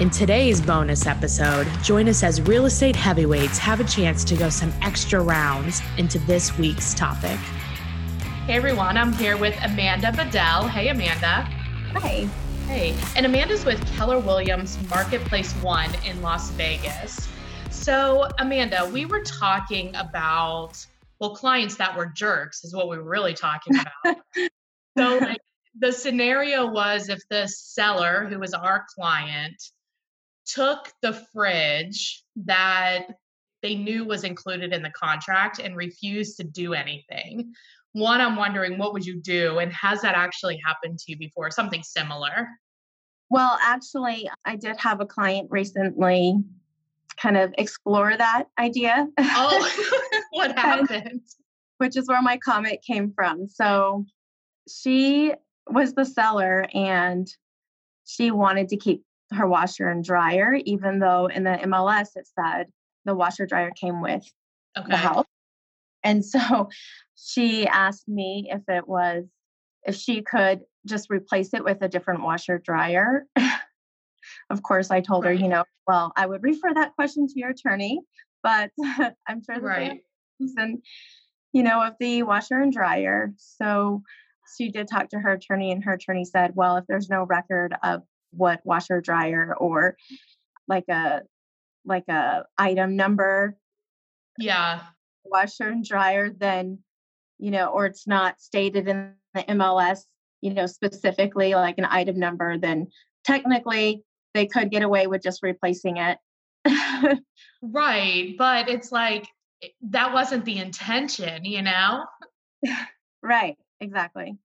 In today's bonus episode, join us as real estate heavyweights have a chance to go some extra rounds into this week's topic. Hey everyone, I'm here with Amanda Bedell. Hey Amanda. Hi. Hey, and Amanda's with Keller Williams Marketplace One in Las Vegas. So, Amanda, we were talking about, well, clients that were jerks is what we were really talking about. so, like, the scenario was if the seller, who was our client, took the fridge that they knew was included in the contract and refused to do anything. One, I'm wondering what would you do, and has that actually happened to you before? Something similar? Well, actually, I did have a client recently kind of explore that idea. Oh, what happened? Which is where my comment came from. So she was the seller and she wanted to keep her washer and dryer, even though in the MLS it said the washer dryer came with okay. the house. And so she asked me if it was, if she could just replace it with a different washer dryer. of course, I told right. her, you know, well, I would refer that question to your attorney, but I'm sure right. and you know, of the washer and dryer. So she did talk to her attorney, and her attorney said, well, if there's no record of what washer dryer or like a like a item number, yeah, washer and dryer, then you know, or it's not stated in the MLS, you know, specifically like an item number, then technically they could get away with just replacing it. right. But it's like eh, that wasn't the intention, you know? right. Exactly.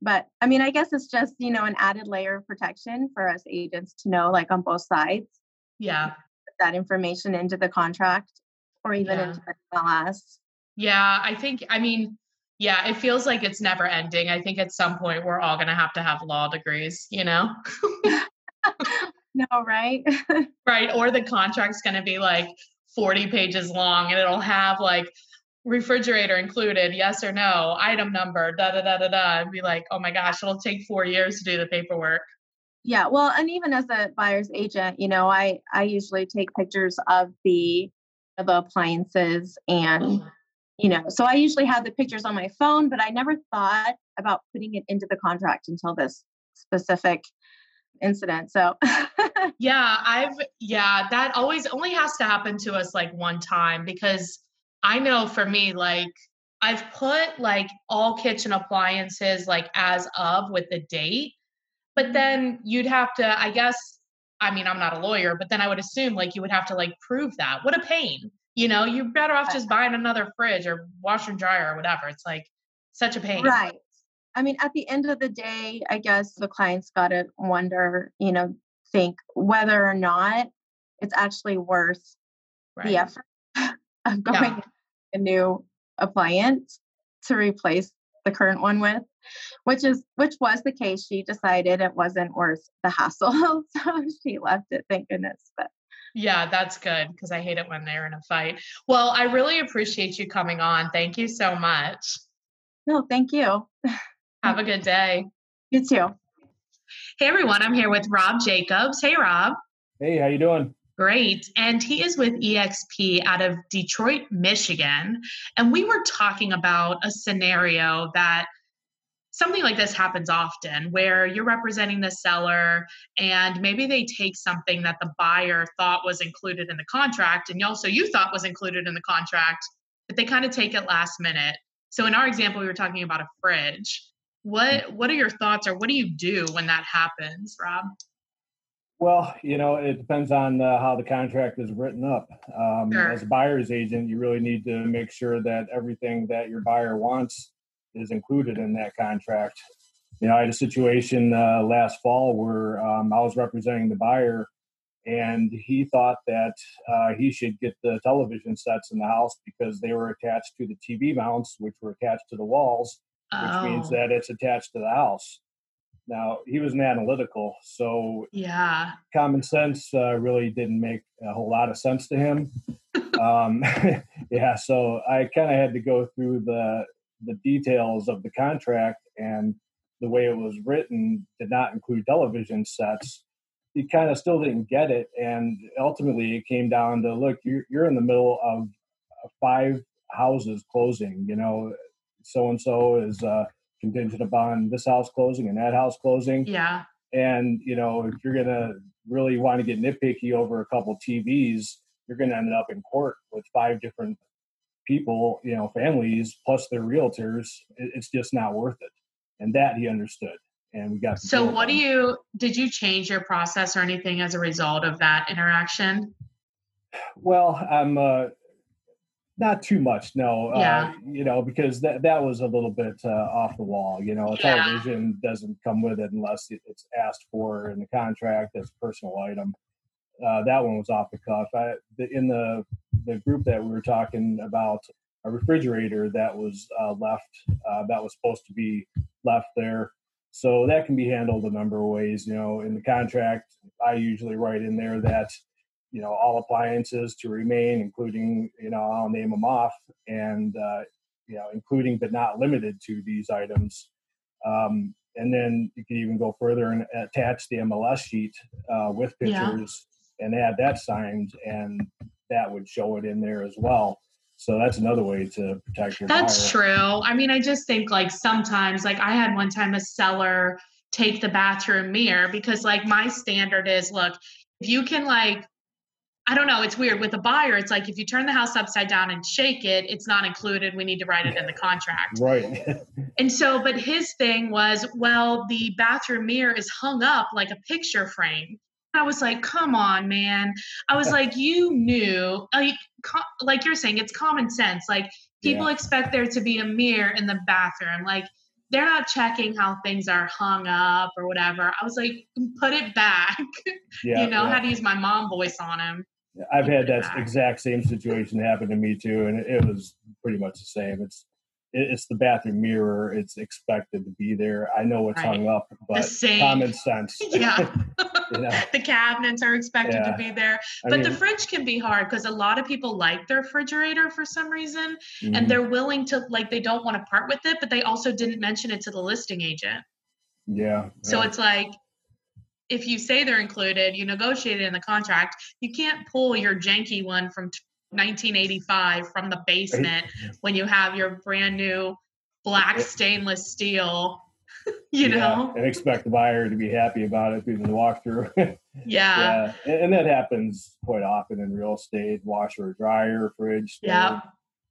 But I mean, I guess it's just, you know, an added layer of protection for us agents to know, like on both sides. Yeah. That information into the contract or even yeah. into the MLS. Yeah. I think, I mean, yeah, it feels like it's never ending. I think at some point we're all going to have to have law degrees, you know? no, right? right. Or the contract's going to be like 40 pages long and it'll have like refrigerator included, yes or no, item number, da da da da da, and be like, oh my gosh, it'll take four years to do the paperwork. Yeah, well, and even as a buyer's agent, you know, I I usually take pictures of the of the appliances and mm-hmm. you know, so I usually have the pictures on my phone, but I never thought about putting it into the contract until this specific incident. So yeah, I've yeah, that always only has to happen to us like one time because I know for me, like I've put like all kitchen appliances like as of with the date, but mm-hmm. then you'd have to, I guess, I mean, I'm not a lawyer, but then I would assume like you would have to like prove that. What a pain. You know, you're better off just buying another fridge or washer and dryer or whatever. It's like such a pain. Right. I mean, at the end of the day, I guess the client's got to wonder, you know, think whether or not it's actually worth right. the effort of going yeah. a new appliance to replace the current one with which is which was the case she decided it wasn't worth the hassle so she left it thank goodness but yeah that's good because i hate it when they're in a fight. Well i really appreciate you coming on thank you so much. No thank you. Have a good day. You too. Hey everyone i'm here with rob jacobs. Hey rob. Hey how you doing Great. And he is with EXP out of Detroit, Michigan. And we were talking about a scenario that something like this happens often where you're representing the seller and maybe they take something that the buyer thought was included in the contract and also you thought was included in the contract, but they kind of take it last minute. So in our example, we were talking about a fridge. What hmm. what are your thoughts or what do you do when that happens, Rob? Well, you know, it depends on uh, how the contract is written up. Um, sure. As a buyer's agent, you really need to make sure that everything that your buyer wants is included in that contract. You know, I had a situation uh, last fall where um, I was representing the buyer, and he thought that uh, he should get the television sets in the house because they were attached to the TV mounts, which were attached to the walls, which oh. means that it's attached to the house. Now he was an analytical, so yeah, common sense uh, really didn't make a whole lot of sense to him. um, yeah, so I kind of had to go through the the details of the contract and the way it was written did not include television sets. he kind of still didn't get it. And ultimately, it came down to look, you're, you're in the middle of five houses closing. You know, so and so is uh, contingent upon this house closing and that house closing. Yeah. And, you know, if you're going to really want to get nitpicky over a couple TVs, you're going to end up in court with five different people, you know, families plus their realtors. It's just not worth it. And that he understood and we got. So, what do you did you change your process or anything as a result of that interaction? Well, I'm uh, not too much, no. Uh, yeah. Uh, you know, because that that was a little bit uh, off the wall. You know, a yeah. television doesn't come with it unless it's asked for in the contract as a personal item. Uh, that one was off the cuff. I, the, in the the group that we were talking about, a refrigerator that was uh, left uh, that was supposed to be left there so that can be handled a number of ways. You know, in the contract, I usually write in there that you know all appliances to remain, including you know I'll name them off, and uh, you know including but not limited to these items. Um, and then you can even go further and attach the MLS sheet uh, with pictures yeah. and add that signed, and that would show it in there as well. So that's another way to protect your. That's buyer. true. I mean, I just think like sometimes, like I had one time a seller take the bathroom mirror because like my standard is, look, if you can like I don't know. It's weird with a buyer. It's like if you turn the house upside down and shake it, it's not included. We need to write it in the contract. Right. and so, but his thing was, well, the bathroom mirror is hung up like a picture frame. I was like, come on, man. I was like, you knew, like, like you're saying, it's common sense. Like, people yeah. expect there to be a mirror in the bathroom. Like, they're not checking how things are hung up or whatever. I was like, put it back. Yeah, you know, yeah. how to use my mom voice on him. I've had that exact same situation happen to me too, and it was pretty much the same. It's it's the bathroom mirror. It's expected to be there. I know it's right. hung up, but common sense. Yeah. you know? The cabinets are expected yeah. to be there. But mean, the fridge can be hard because a lot of people like their refrigerator for some reason mm-hmm. and they're willing to like they don't want to part with it, but they also didn't mention it to the listing agent. Yeah. So it's like if you say they're included, you negotiate it in the contract. You can't pull your janky one from 1985 from the basement when you have your brand new black stainless steel you yeah, know and expect the buyer to be happy about it through the walkthrough yeah. yeah and, and, that happens quite often in real estate washer dryer fridge yeah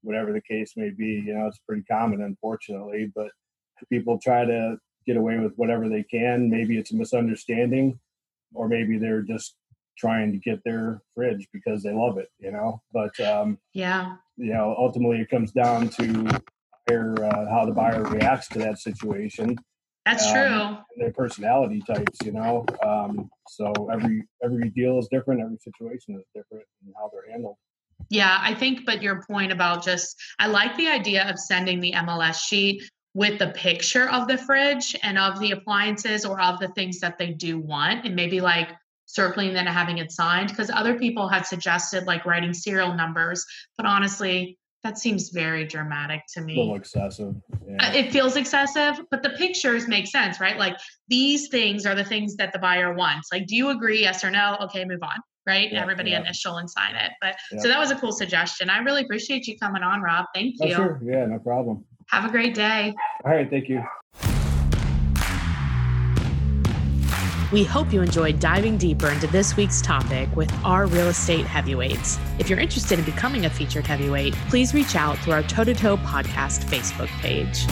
whatever the case may be you know it's pretty common unfortunately but people try to get away with whatever they can maybe it's a misunderstanding or maybe they're just trying to get their fridge because they love it, you know. But um, yeah, you know, ultimately it comes down to buyer, uh, how the buyer reacts to that situation. That's um, true. Their personality types, you know. Um, so every every deal is different. Every situation is different, and how they're handled. Yeah, I think. But your point about just, I like the idea of sending the MLS sheet with the picture of the fridge and of the appliances or of the things that they do want, and maybe like circling then having it signed because other people had suggested like writing serial numbers but honestly that seems very dramatic to me. A little excessive yeah. Uh, it feels excessive but the pictures make sense right? Like these things are the things that the buyer wants. Like do you agree yes or no? Okay move on right? Yeah, everybody yeah. initial and sign it. But so that was a cool suggestion. I really appreciate you coming on rob. Thank oh, you. oh, sure. yeah no problem have a great day all right thank you We hope you enjoyed diving deeper into this week's topic with our real estate heavyweights. If you're interested in becoming a featured heavyweight, please reach out through our Toe to Toe podcast Facebook page.